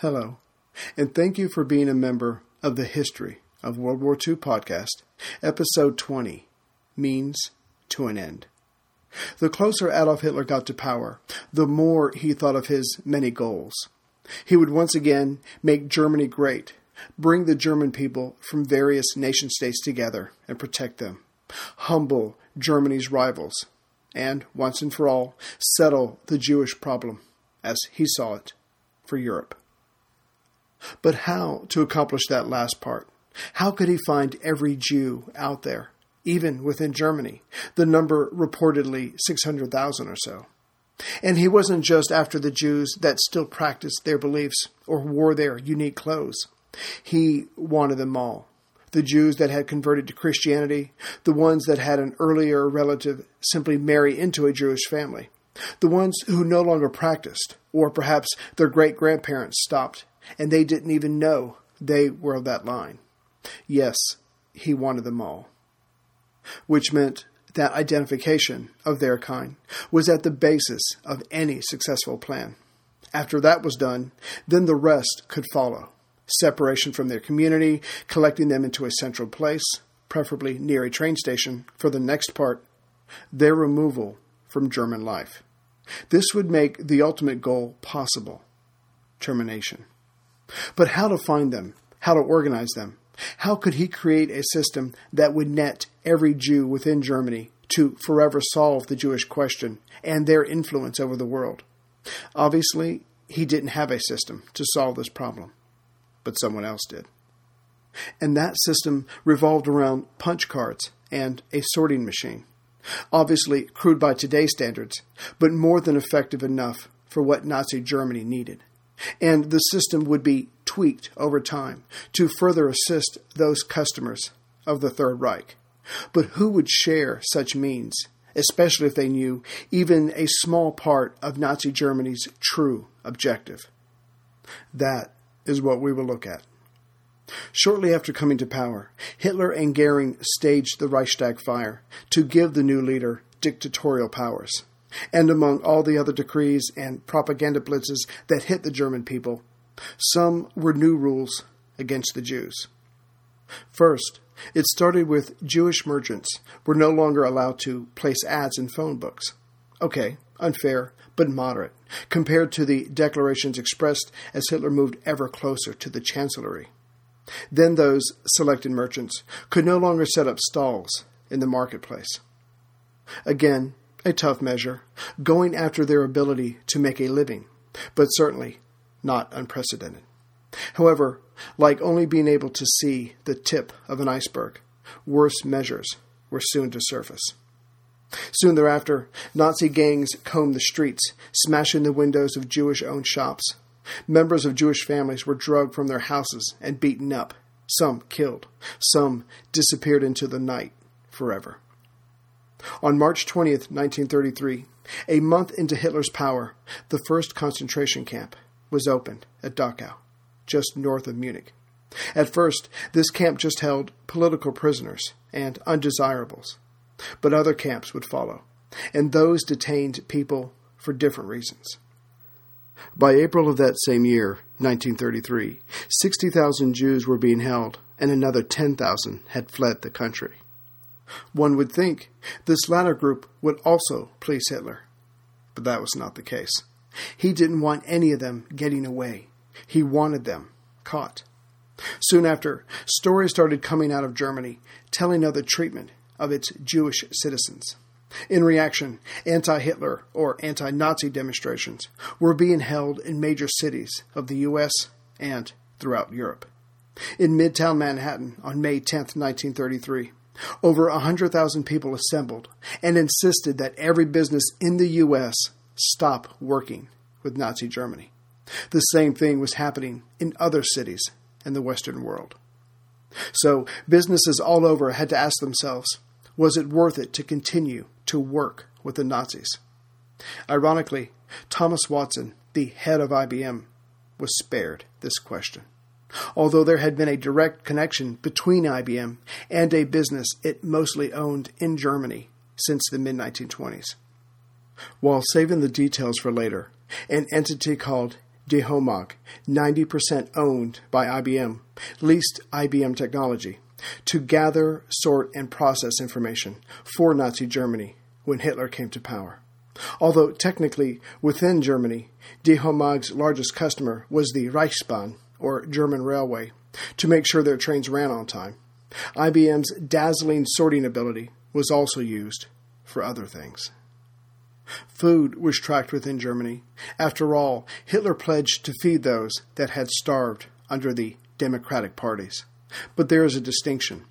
Hello, and thank you for being a member of the History of World War II podcast, episode 20 Means to an End. The closer Adolf Hitler got to power, the more he thought of his many goals. He would once again make Germany great, bring the German people from various nation states together and protect them, humble Germany's rivals, and once and for all settle the Jewish problem, as he saw it, for Europe. But how to accomplish that last part? How could he find every Jew out there, even within Germany, the number reportedly 600,000 or so? And he wasn't just after the Jews that still practiced their beliefs or wore their unique clothes. He wanted them all. The Jews that had converted to Christianity, the ones that had an earlier relative simply marry into a Jewish family, the ones who no longer practiced, or perhaps their great grandparents stopped and they didn't even know they were of that line. Yes, he wanted them all. Which meant that identification of their kind was at the basis of any successful plan. After that was done, then the rest could follow separation from their community, collecting them into a central place, preferably near a train station, for the next part, their removal from German life. This would make the ultimate goal possible termination. But how to find them, how to organize them, how could he create a system that would net every Jew within Germany to forever solve the Jewish question and their influence over the world? Obviously, he didn't have a system to solve this problem, but someone else did. And that system revolved around punch cards and a sorting machine. Obviously, crude by today's standards, but more than effective enough for what Nazi Germany needed and the system would be tweaked over time to further assist those customers of the Third Reich. But who would share such means, especially if they knew even a small part of Nazi Germany's true objective? That is what we will look at. Shortly after coming to power, Hitler and Goering staged the Reichstag fire to give the new leader dictatorial powers. And among all the other decrees and propaganda blitzes that hit the German people, some were new rules against the Jews. First, it started with Jewish merchants were no longer allowed to place ads in phone books. Okay, unfair, but moderate, compared to the declarations expressed as Hitler moved ever closer to the Chancellery. Then those selected merchants could no longer set up stalls in the marketplace. Again, a tough measure, going after their ability to make a living, but certainly not unprecedented. However, like only being able to see the tip of an iceberg, worse measures were soon to surface. Soon thereafter, Nazi gangs combed the streets, smashing the windows of Jewish owned shops. Members of Jewish families were drugged from their houses and beaten up, some killed, some disappeared into the night forever. On March 20th, 1933, a month into Hitler's power, the first concentration camp was opened at Dachau, just north of Munich. At first, this camp just held political prisoners and undesirables, but other camps would follow, and those detained people for different reasons. By April of that same year, 1933, 60,000 Jews were being held, and another 10,000 had fled the country. One would think this latter group would also please Hitler, but that was not the case. He didn't want any of them getting away. He wanted them caught. Soon after, stories started coming out of Germany telling of the treatment of its Jewish citizens. In reaction, anti Hitler or anti Nazi demonstrations were being held in major cities of the U.S. and throughout Europe. In Midtown Manhattan on May 10, 1933, over a 100,000 people assembled and insisted that every business in the U.S. stop working with Nazi Germany. The same thing was happening in other cities in the Western world. So, businesses all over had to ask themselves was it worth it to continue to work with the Nazis? Ironically, Thomas Watson, the head of IBM, was spared this question although there had been a direct connection between IBM and a business it mostly owned in Germany since the mid 1920s. While saving the details for later, an entity called Dehomag, 90% owned by IBM, leased IBM technology to gather, sort, and process information for Nazi Germany when Hitler came to power. Although technically within Germany, Dehomag's largest customer was the Reichsbahn, or German Railway, to make sure their trains ran on time. IBM's dazzling sorting ability was also used for other things. Food was tracked within Germany. After all, Hitler pledged to feed those that had starved under the democratic parties. But there is a distinction.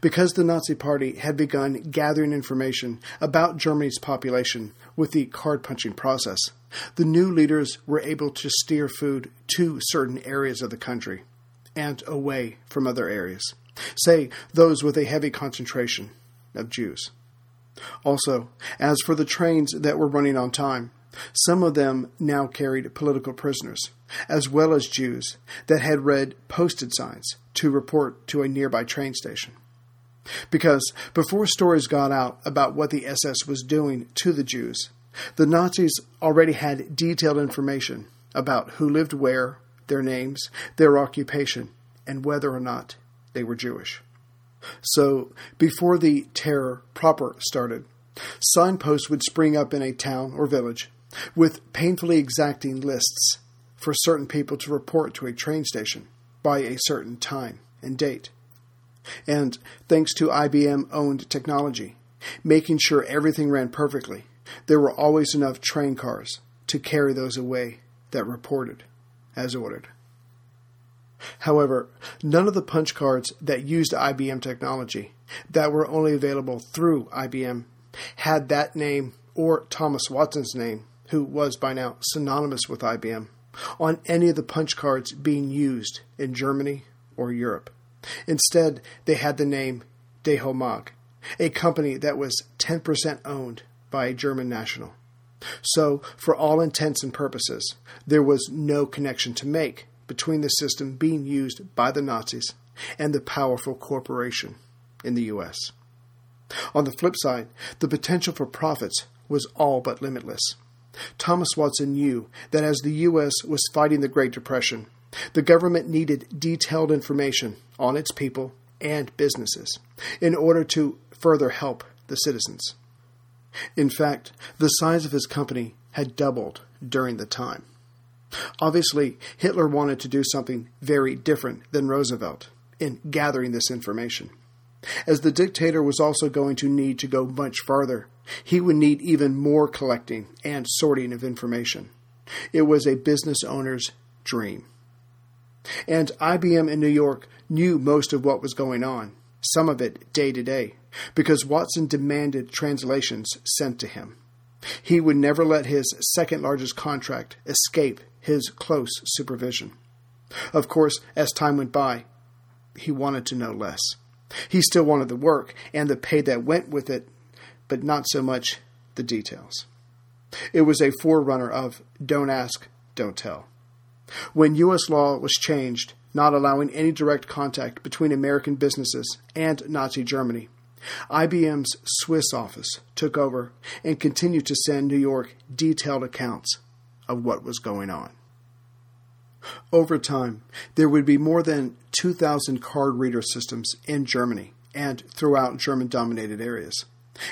Because the Nazi Party had begun gathering information about Germany's population with the card punching process, the new leaders were able to steer food to certain areas of the country and away from other areas, say those with a heavy concentration of Jews. Also, as for the trains that were running on time, some of them now carried political prisoners, as well as Jews that had read posted signs to report to a nearby train station. Because before stories got out about what the SS was doing to the Jews, the Nazis already had detailed information about who lived where, their names, their occupation, and whether or not they were Jewish. So, before the terror proper started, signposts would spring up in a town or village with painfully exacting lists for certain people to report to a train station by a certain time and date. And thanks to IBM owned technology, making sure everything ran perfectly, there were always enough train cars to carry those away that reported as ordered. However, none of the punch cards that used IBM technology that were only available through IBM had that name or Thomas Watson's name, who was by now synonymous with IBM, on any of the punch cards being used in Germany or Europe. Instead, they had the name Dehomag, a company that was 10% owned by a German national. So, for all intents and purposes, there was no connection to make between the system being used by the Nazis and the powerful corporation in the U.S. On the flip side, the potential for profits was all but limitless. Thomas Watson knew that as the U.S. was fighting the Great Depression, the government needed detailed information on its people and businesses in order to further help the citizens. In fact, the size of his company had doubled during the time. Obviously, Hitler wanted to do something very different than Roosevelt in gathering this information. As the dictator was also going to need to go much farther, he would need even more collecting and sorting of information. It was a business owner's dream. And IBM in New York knew most of what was going on, some of it day to day, because Watson demanded translations sent to him. He would never let his second largest contract escape his close supervision. Of course, as time went by, he wanted to know less. He still wanted the work and the pay that went with it, but not so much the details. It was a forerunner of don't ask, don't tell. When U.S. law was changed, not allowing any direct contact between American businesses and Nazi Germany, IBM's Swiss office took over and continued to send New York detailed accounts of what was going on. Over time, there would be more than 2,000 card reader systems in Germany and throughout German dominated areas.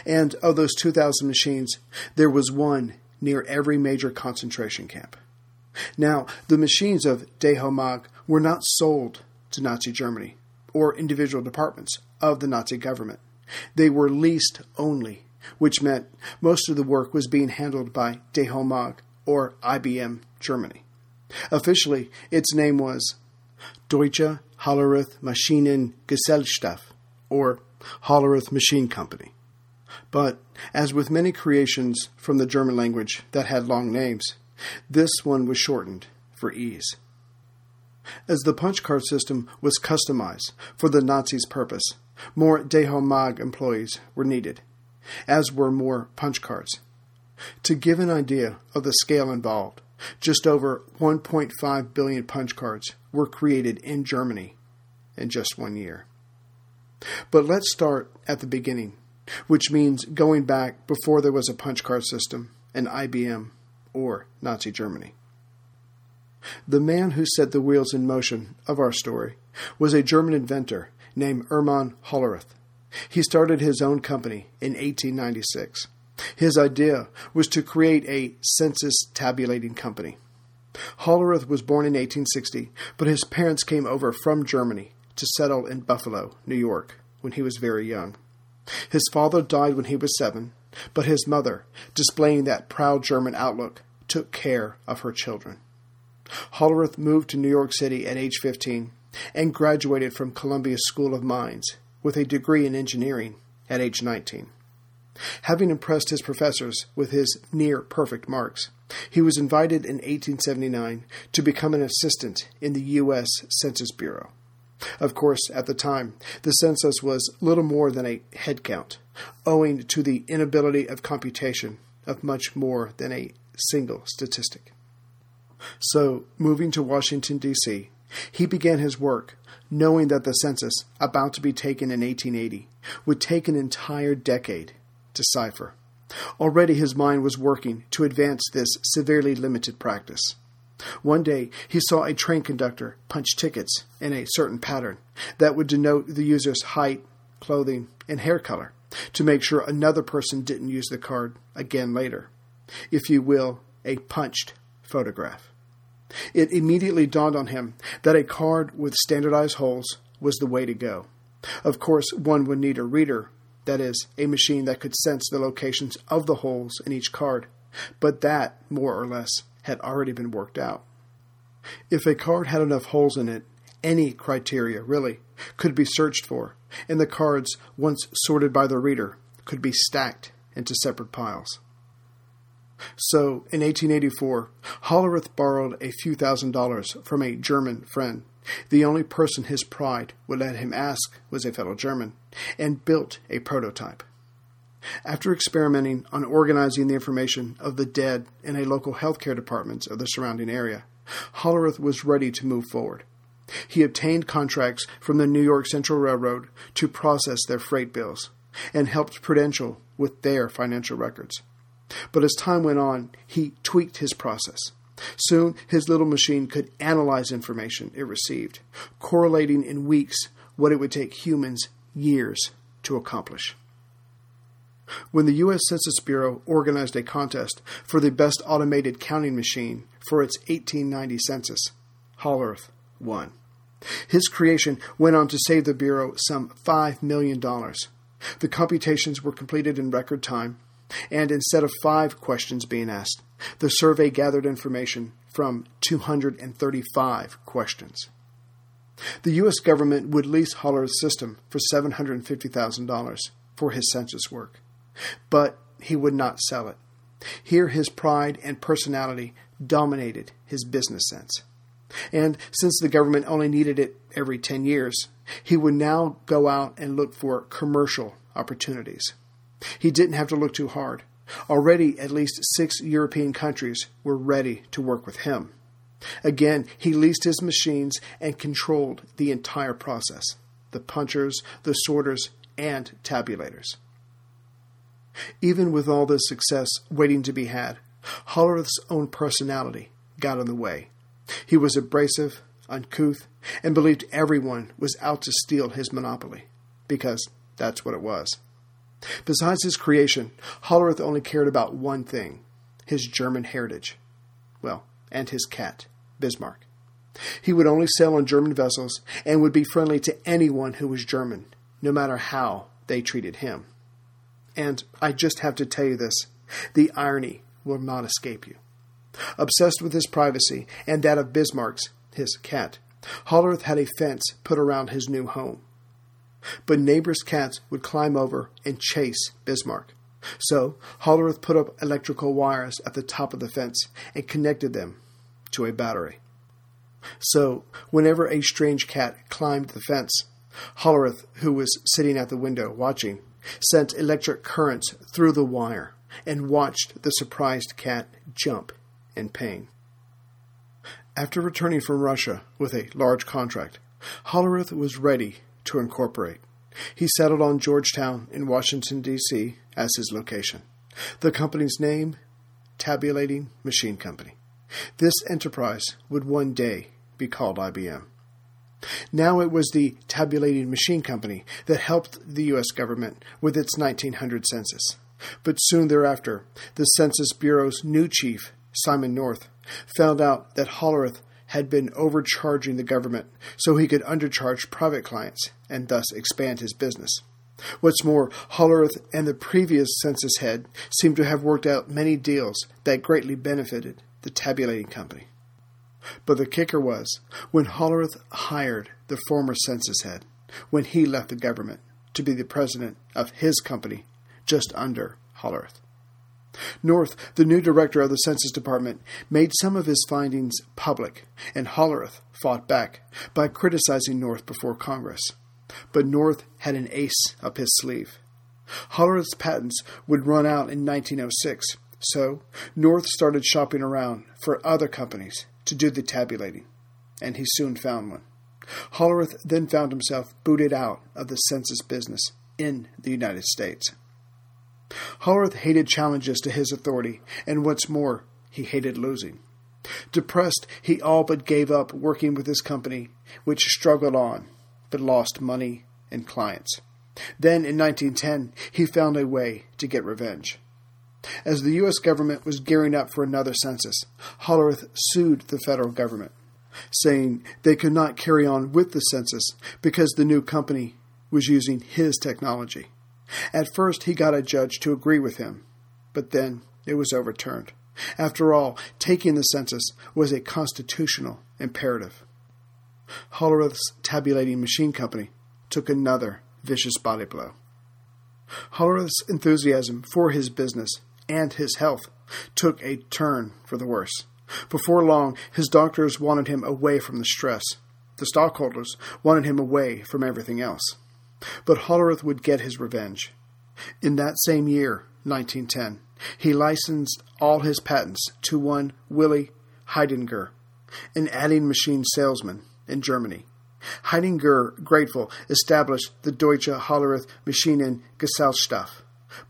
And of those 2,000 machines, there was one near every major concentration camp. Now, the machines of Dehomag were not sold to Nazi Germany or individual departments of the Nazi government. They were leased only, which meant most of the work was being handled by Dehomag or IBM Germany. Officially, its name was Deutsche Hollerith Maschinen Gesellschaft, or Hollerith Machine Company. But, as with many creations from the German language that had long names, this one was shortened for ease. As the punch card system was customized for the Nazis' purpose, more Dehomag employees were needed, as were more punch cards. To give an idea of the scale involved, just over 1.5 billion punch cards were created in Germany in just one year. But let's start at the beginning, which means going back before there was a punch card system, an IBM, or Nazi Germany. The man who set the wheels in motion of our story was a German inventor named Herman Hollerith. He started his own company in 1896. His idea was to create a census tabulating company. Hollerith was born in 1860, but his parents came over from Germany to settle in Buffalo, New York, when he was very young. His father died when he was seven, but his mother, displaying that proud German outlook, took care of her children. Hollerith moved to New York City at age 15 and graduated from Columbia School of Mines with a degree in engineering at age 19. Having impressed his professors with his near perfect marks, he was invited in 1879 to become an assistant in the U.S. Census Bureau. Of course, at the time, the census was little more than a head count, owing to the inability of computation of much more than a single statistic. So, moving to Washington, D.C., he began his work knowing that the census, about to be taken in 1880, would take an entire decade to cipher. Already his mind was working to advance this severely limited practice. One day he saw a train conductor punch tickets in a certain pattern that would denote the user's height, clothing, and hair color to make sure another person didn't use the card again later. If you will, a punched photograph. It immediately dawned on him that a card with standardized holes was the way to go. Of course, one would need a reader, that is, a machine that could sense the locations of the holes in each card, but that, more or less, had already been worked out. If a card had enough holes in it, any criteria, really, could be searched for, and the cards, once sorted by the reader, could be stacked into separate piles. So, in 1884, Hollerith borrowed a few thousand dollars from a German friend. The only person his pride would let him ask was a fellow German, and built a prototype. After experimenting on organizing the information of the dead in a local healthcare departments of the surrounding area, Hollerith was ready to move forward. He obtained contracts from the New York Central Railroad to process their freight bills and helped Prudential with their financial records. But as time went on, he tweaked his process. Soon, his little machine could analyze information it received, correlating in weeks what it would take humans years to accomplish. When the U.S. Census Bureau organized a contest for the best automated counting machine for its 1890 census, Hollerith won. His creation went on to save the Bureau some $5 million. The computations were completed in record time, and instead of five questions being asked, the survey gathered information from 235 questions. The U.S. government would lease Hollerith's system for $750,000 for his census work, but he would not sell it. Here, his pride and personality dominated his business sense. And since the government only needed it every 10 years, he would now go out and look for commercial opportunities. He didn't have to look too hard. Already, at least six European countries were ready to work with him. Again, he leased his machines and controlled the entire process the punchers, the sorters, and tabulators. Even with all this success waiting to be had, Hollerith's own personality got in the way. He was abrasive, uncouth, and believed everyone was out to steal his monopoly, because that's what it was. Besides his creation, Hollerith only cared about one thing his German heritage. Well, and his cat, Bismarck. He would only sail on German vessels and would be friendly to anyone who was German, no matter how they treated him. And I just have to tell you this the irony will not escape you. Obsessed with his privacy and that of Bismarck's, his cat, Hollerith had a fence put around his new home. But neighbors' cats would climb over and chase Bismarck. So Hollerith put up electrical wires at the top of the fence and connected them to a battery. So whenever a strange cat climbed the fence, Hollerith, who was sitting at the window watching, sent electric currents through the wire and watched the surprised cat jump in pain. After returning from Russia with a large contract, Hollerith was ready to incorporate. He settled on Georgetown in Washington, D.C. as his location. The company's name, Tabulating Machine Company. This enterprise would one day be called IBM. Now it was the tabulating machine company that helped the U.S. government with its 1900 census. But soon thereafter, the Census Bureau's new chief, Simon North, found out that Hollerith had been overcharging the government so he could undercharge private clients and thus expand his business. What's more, Hollerith and the previous census head seemed to have worked out many deals that greatly benefited the tabulating company. But the kicker was when Hollerith hired the former census head, when he left the government to be the president of his company just under Hollerith. North, the new director of the Census Department, made some of his findings public, and Hollerith fought back by criticizing North before Congress. But North had an ace up his sleeve. Hollerith's patents would run out in 1906, so North started shopping around for other companies to do the tabulating, and he soon found one. Hollerith then found himself booted out of the census business in the United States. Hollerith hated challenges to his authority, and what's more, he hated losing. Depressed, he all but gave up working with his company, which struggled on, but lost money and clients. Then, in 1910, he found a way to get revenge. As the U.S. government was gearing up for another census, Hollerith sued the federal government, saying they could not carry on with the census because the new company was using his technology. At first, he got a judge to agree with him, but then it was overturned. After all, taking the census was a constitutional imperative. Hollerith's tabulating machine company took another vicious body blow. Hollerith's enthusiasm for his business and his health took a turn for the worse. Before long, his doctors wanted him away from the stress. The stockholders wanted him away from everything else. But Hollerith would get his revenge. In that same year, 1910, he licensed all his patents to one Willy Heidinger, an adding machine salesman in Germany. Heidinger, grateful, established the Deutsche Hollerith Maschinen Gesellschaft,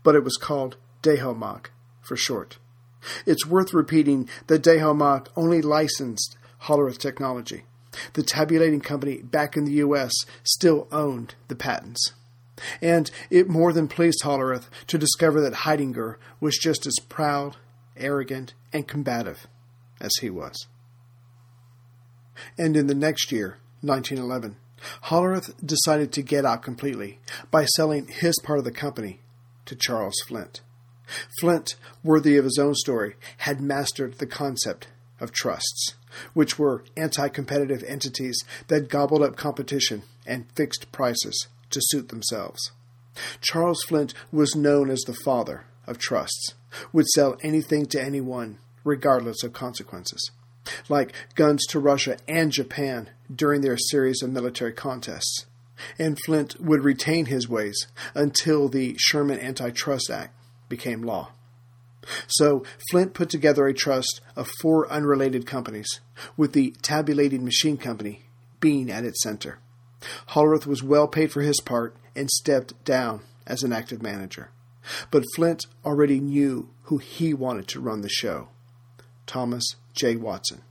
but it was called Dehomag for short. It's worth repeating that Dehomag only licensed Hollerith technology. The tabulating company back in the U.S. still owned the patents. And it more than pleased Hollerith to discover that Heidinger was just as proud, arrogant, and combative as he was. And in the next year, 1911, Hollerith decided to get out completely by selling his part of the company to Charles Flint. Flint, worthy of his own story, had mastered the concept of trusts, which were anti competitive entities that gobbled up competition and fixed prices to suit themselves. Charles Flint was known as the father of trusts, would sell anything to anyone, regardless of consequences, like guns to Russia and Japan during their series of military contests. And Flint would retain his ways until the Sherman Antitrust Act became law. So Flint put together a trust of four unrelated companies, with the tabulating machine company being at its center. Hollerith was well paid for his part and stepped down as an active manager. But Flint already knew who he wanted to run the show Thomas J. Watson.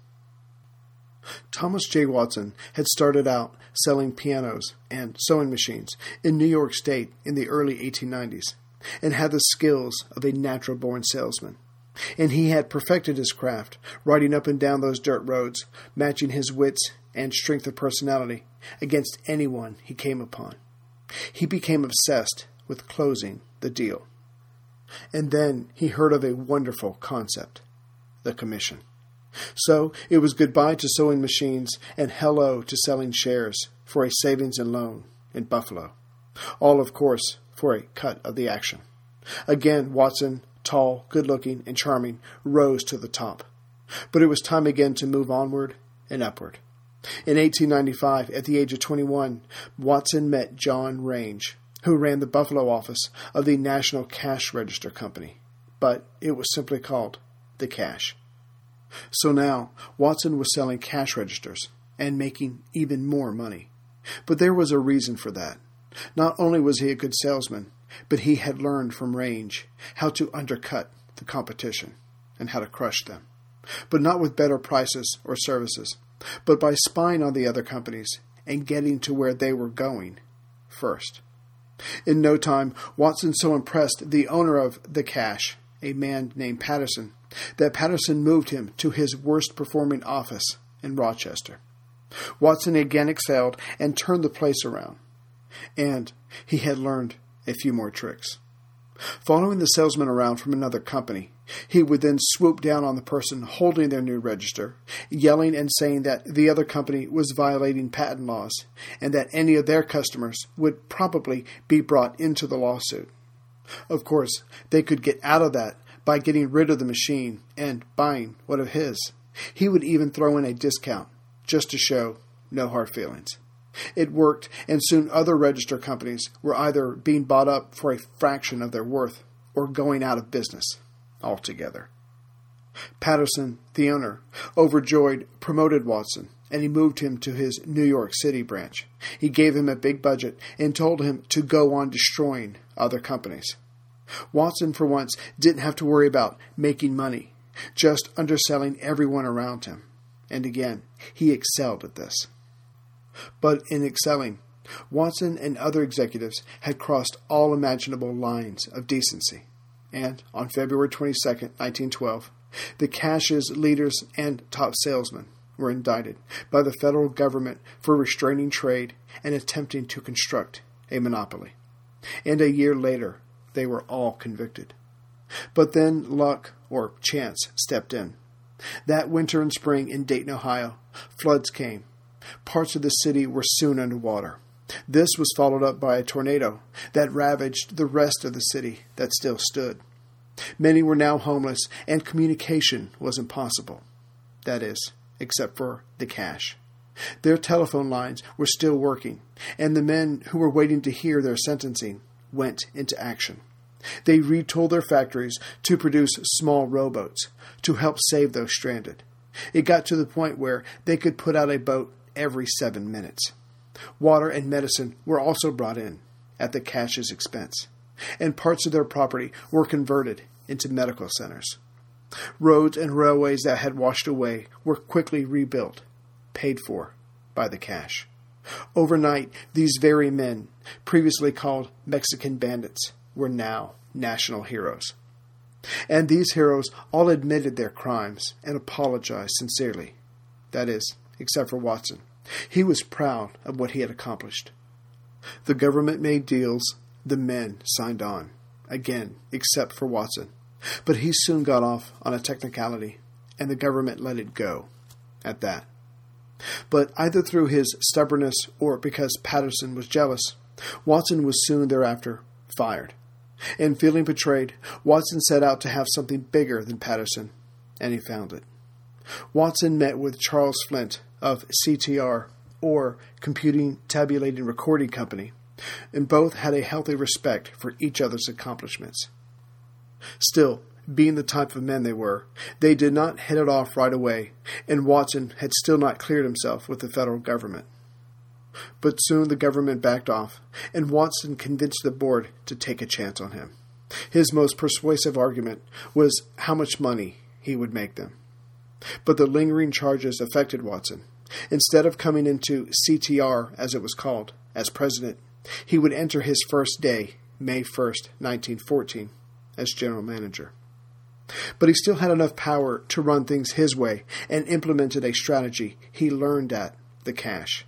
Thomas J. Watson had started out selling pianos and sewing machines in New York State in the early 1890s and had the skills of a natural born salesman. And he had perfected his craft, riding up and down those dirt roads, matching his wits and strength of personality against anyone he came upon. He became obsessed with closing the deal. And then he heard of a wonderful concept the commission. So it was goodbye to sewing machines and hello to selling shares for a savings and loan in Buffalo. All, of course, for a cut of the action. Again, Watson, tall, good looking, and charming, rose to the top. But it was time again to move onward and upward. In 1895, at the age of 21, Watson met John Range, who ran the Buffalo office of the National Cash Register Company, but it was simply called the Cash. So now, Watson was selling cash registers and making even more money. But there was a reason for that. Not only was he a good salesman, but he had learned from Range how to undercut the competition and how to crush them. but not with better prices or services, but by spying on the other companies and getting to where they were going first. In no time, Watson so impressed the owner of the Cash, a man named Patterson, that Patterson moved him to his worst performing office in Rochester. Watson again excelled and turned the place around, and he had learned a few more tricks. Following the salesman around from another company, he would then swoop down on the person holding their new register, yelling and saying that the other company was violating patent laws and that any of their customers would probably be brought into the lawsuit. Of course, they could get out of that by getting rid of the machine and buying one of his. He would even throw in a discount just to show no hard feelings. It worked, and soon other register companies were either being bought up for a fraction of their worth or going out of business altogether. Patterson, the owner, overjoyed, promoted Watson, and he moved him to his New York City branch. He gave him a big budget and told him to go on destroying other companies. Watson, for once, didn't have to worry about making money, just underselling everyone around him. And again, he excelled at this. But in excelling, Watson and other executives had crossed all imaginable lines of decency. And on February 22, 1912, the Cash's leaders and top salesmen were indicted by the federal government for restraining trade and attempting to construct a monopoly. And a year later, they were all convicted. But then luck or chance stepped in. That winter and spring in Dayton, Ohio, floods came Parts of the city were soon underwater. This was followed up by a tornado that ravaged the rest of the city that still stood. Many were now homeless, and communication was impossible. That is, except for the Cash. Their telephone lines were still working, and the men who were waiting to hear their sentencing went into action. They retooled their factories to produce small rowboats to help save those stranded. It got to the point where they could put out a boat every seven minutes. Water and medicine were also brought in at the Cash's expense, and parts of their property were converted into medical centers. Roads and railways that had washed away were quickly rebuilt, paid for by the Cash. Overnight, these very men, previously called Mexican bandits, were now national heroes. And these heroes all admitted their crimes and apologized sincerely. That is, except for Watson. He was proud of what he had accomplished. The government made deals, the men signed on. Again, except for Watson. But he soon got off on a technicality, and the government let it go at that. But either through his stubbornness or because Patterson was jealous, Watson was soon thereafter fired. And feeling betrayed, Watson set out to have something bigger than Patterson, and he found it. Watson met with Charles Flint of CTR, or Computing Tabulating Recording Company, and both had a healthy respect for each other's accomplishments. Still, being the type of men they were, they did not hit it off right away, and Watson had still not cleared himself with the federal government. But soon the government backed off, and Watson convinced the board to take a chance on him. His most persuasive argument was how much money he would make them. But the lingering charges affected Watson. Instead of coming into CTR, as it was called, as president, he would enter his first day, May 1st, 1914, as general manager. But he still had enough power to run things his way and implemented a strategy he learned at the cash.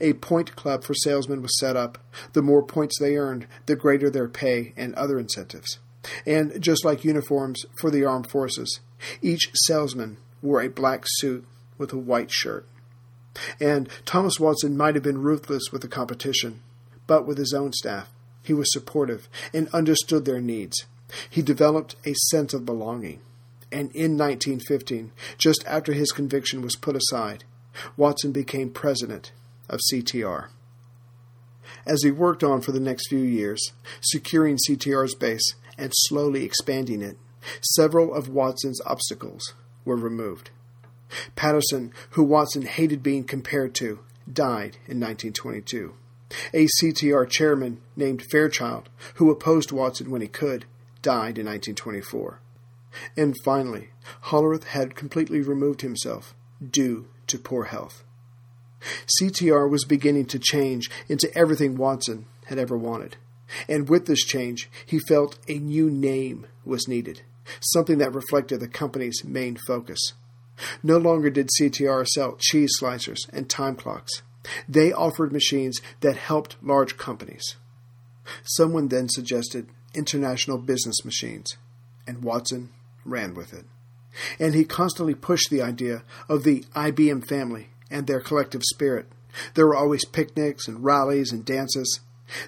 A point club for salesmen was set up. The more points they earned, the greater their pay and other incentives. And just like uniforms for the armed forces, each salesman wore a black suit with a white shirt. And Thomas Watson might have been ruthless with the competition, but with his own staff, he was supportive and understood their needs. He developed a sense of belonging. And in 1915, just after his conviction was put aside, Watson became president of CTR. As he worked on for the next few years, securing CTR's base and slowly expanding it, several of Watson's obstacles were removed. Patterson, who Watson hated being compared to, died in 1922. A CTR chairman named Fairchild, who opposed Watson when he could, died in 1924. And finally, Hollerith had completely removed himself due to poor health. CTR was beginning to change into everything Watson had ever wanted. And with this change, he felt a new name was needed, something that reflected the company's main focus. No longer did CTR sell cheese slicers and time clocks. They offered machines that helped large companies. Someone then suggested international business machines, and Watson ran with it. And he constantly pushed the idea of the IBM family and their collective spirit. There were always picnics and rallies and dances.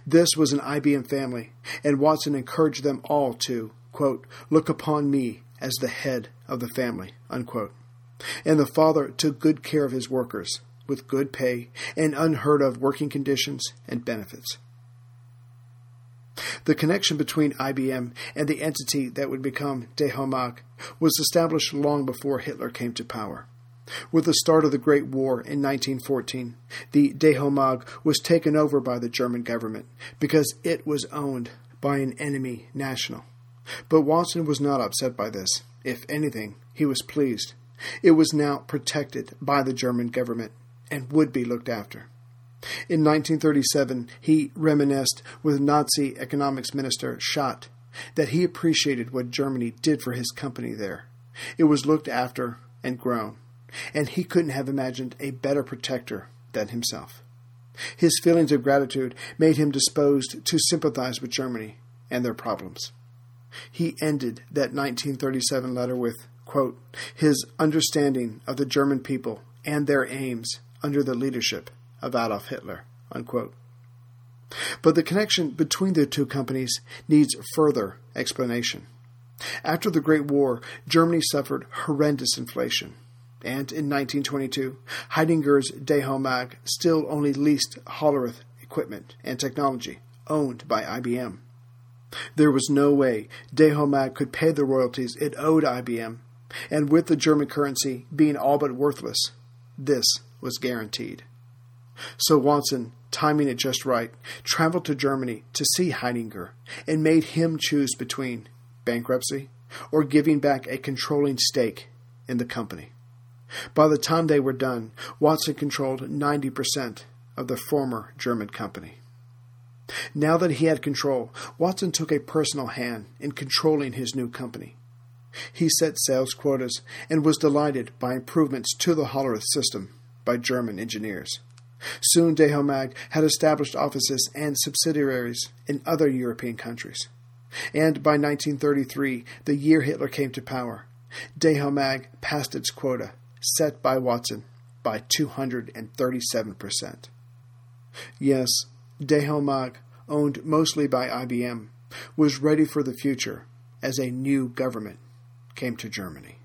This was an IBM family, and Watson encouraged them all to, quote, look upon me as the head of the family, unquote. And the father took good care of his workers, with good pay and unheard of working conditions and benefits. The connection between IBM and the entity that would become Dehomag was established long before Hitler came to power. With the start of the Great War in 1914, the Dehomag was taken over by the German government because it was owned by an enemy national. But Watson was not upset by this. If anything, he was pleased. It was now protected by the German government and would be looked after. In 1937, he reminisced with Nazi economics minister Schacht that he appreciated what Germany did for his company there. It was looked after and grown, and he couldn't have imagined a better protector than himself. His feelings of gratitude made him disposed to sympathize with Germany and their problems. He ended that 1937 letter with, quote, his understanding of the German people and their aims under the leadership of Adolf Hitler. Unquote. But the connection between the two companies needs further explanation. After the Great War, Germany suffered horrendous inflation, and in 1922, Heidinger's Dehomag still only leased Hollerith equipment and technology owned by IBM. There was no way Dehomag could pay the royalties it owed IBM, and with the German currency being all but worthless, this was guaranteed. So Watson, timing it just right, traveled to Germany to see Heidinger and made him choose between bankruptcy or giving back a controlling stake in the company. By the time they were done, Watson controlled 90% of the former German company. Now that he had control, Watson took a personal hand in controlling his new company. He set sales quotas and was delighted by improvements to the Hollerith system by German engineers. Soon Dehomag had established offices and subsidiaries in other European countries. And by 1933, the year Hitler came to power, Dehomag passed its quota, set by Watson, by 237%. Yes, Dehomag, owned mostly by IBM, was ready for the future as a new government came to Germany.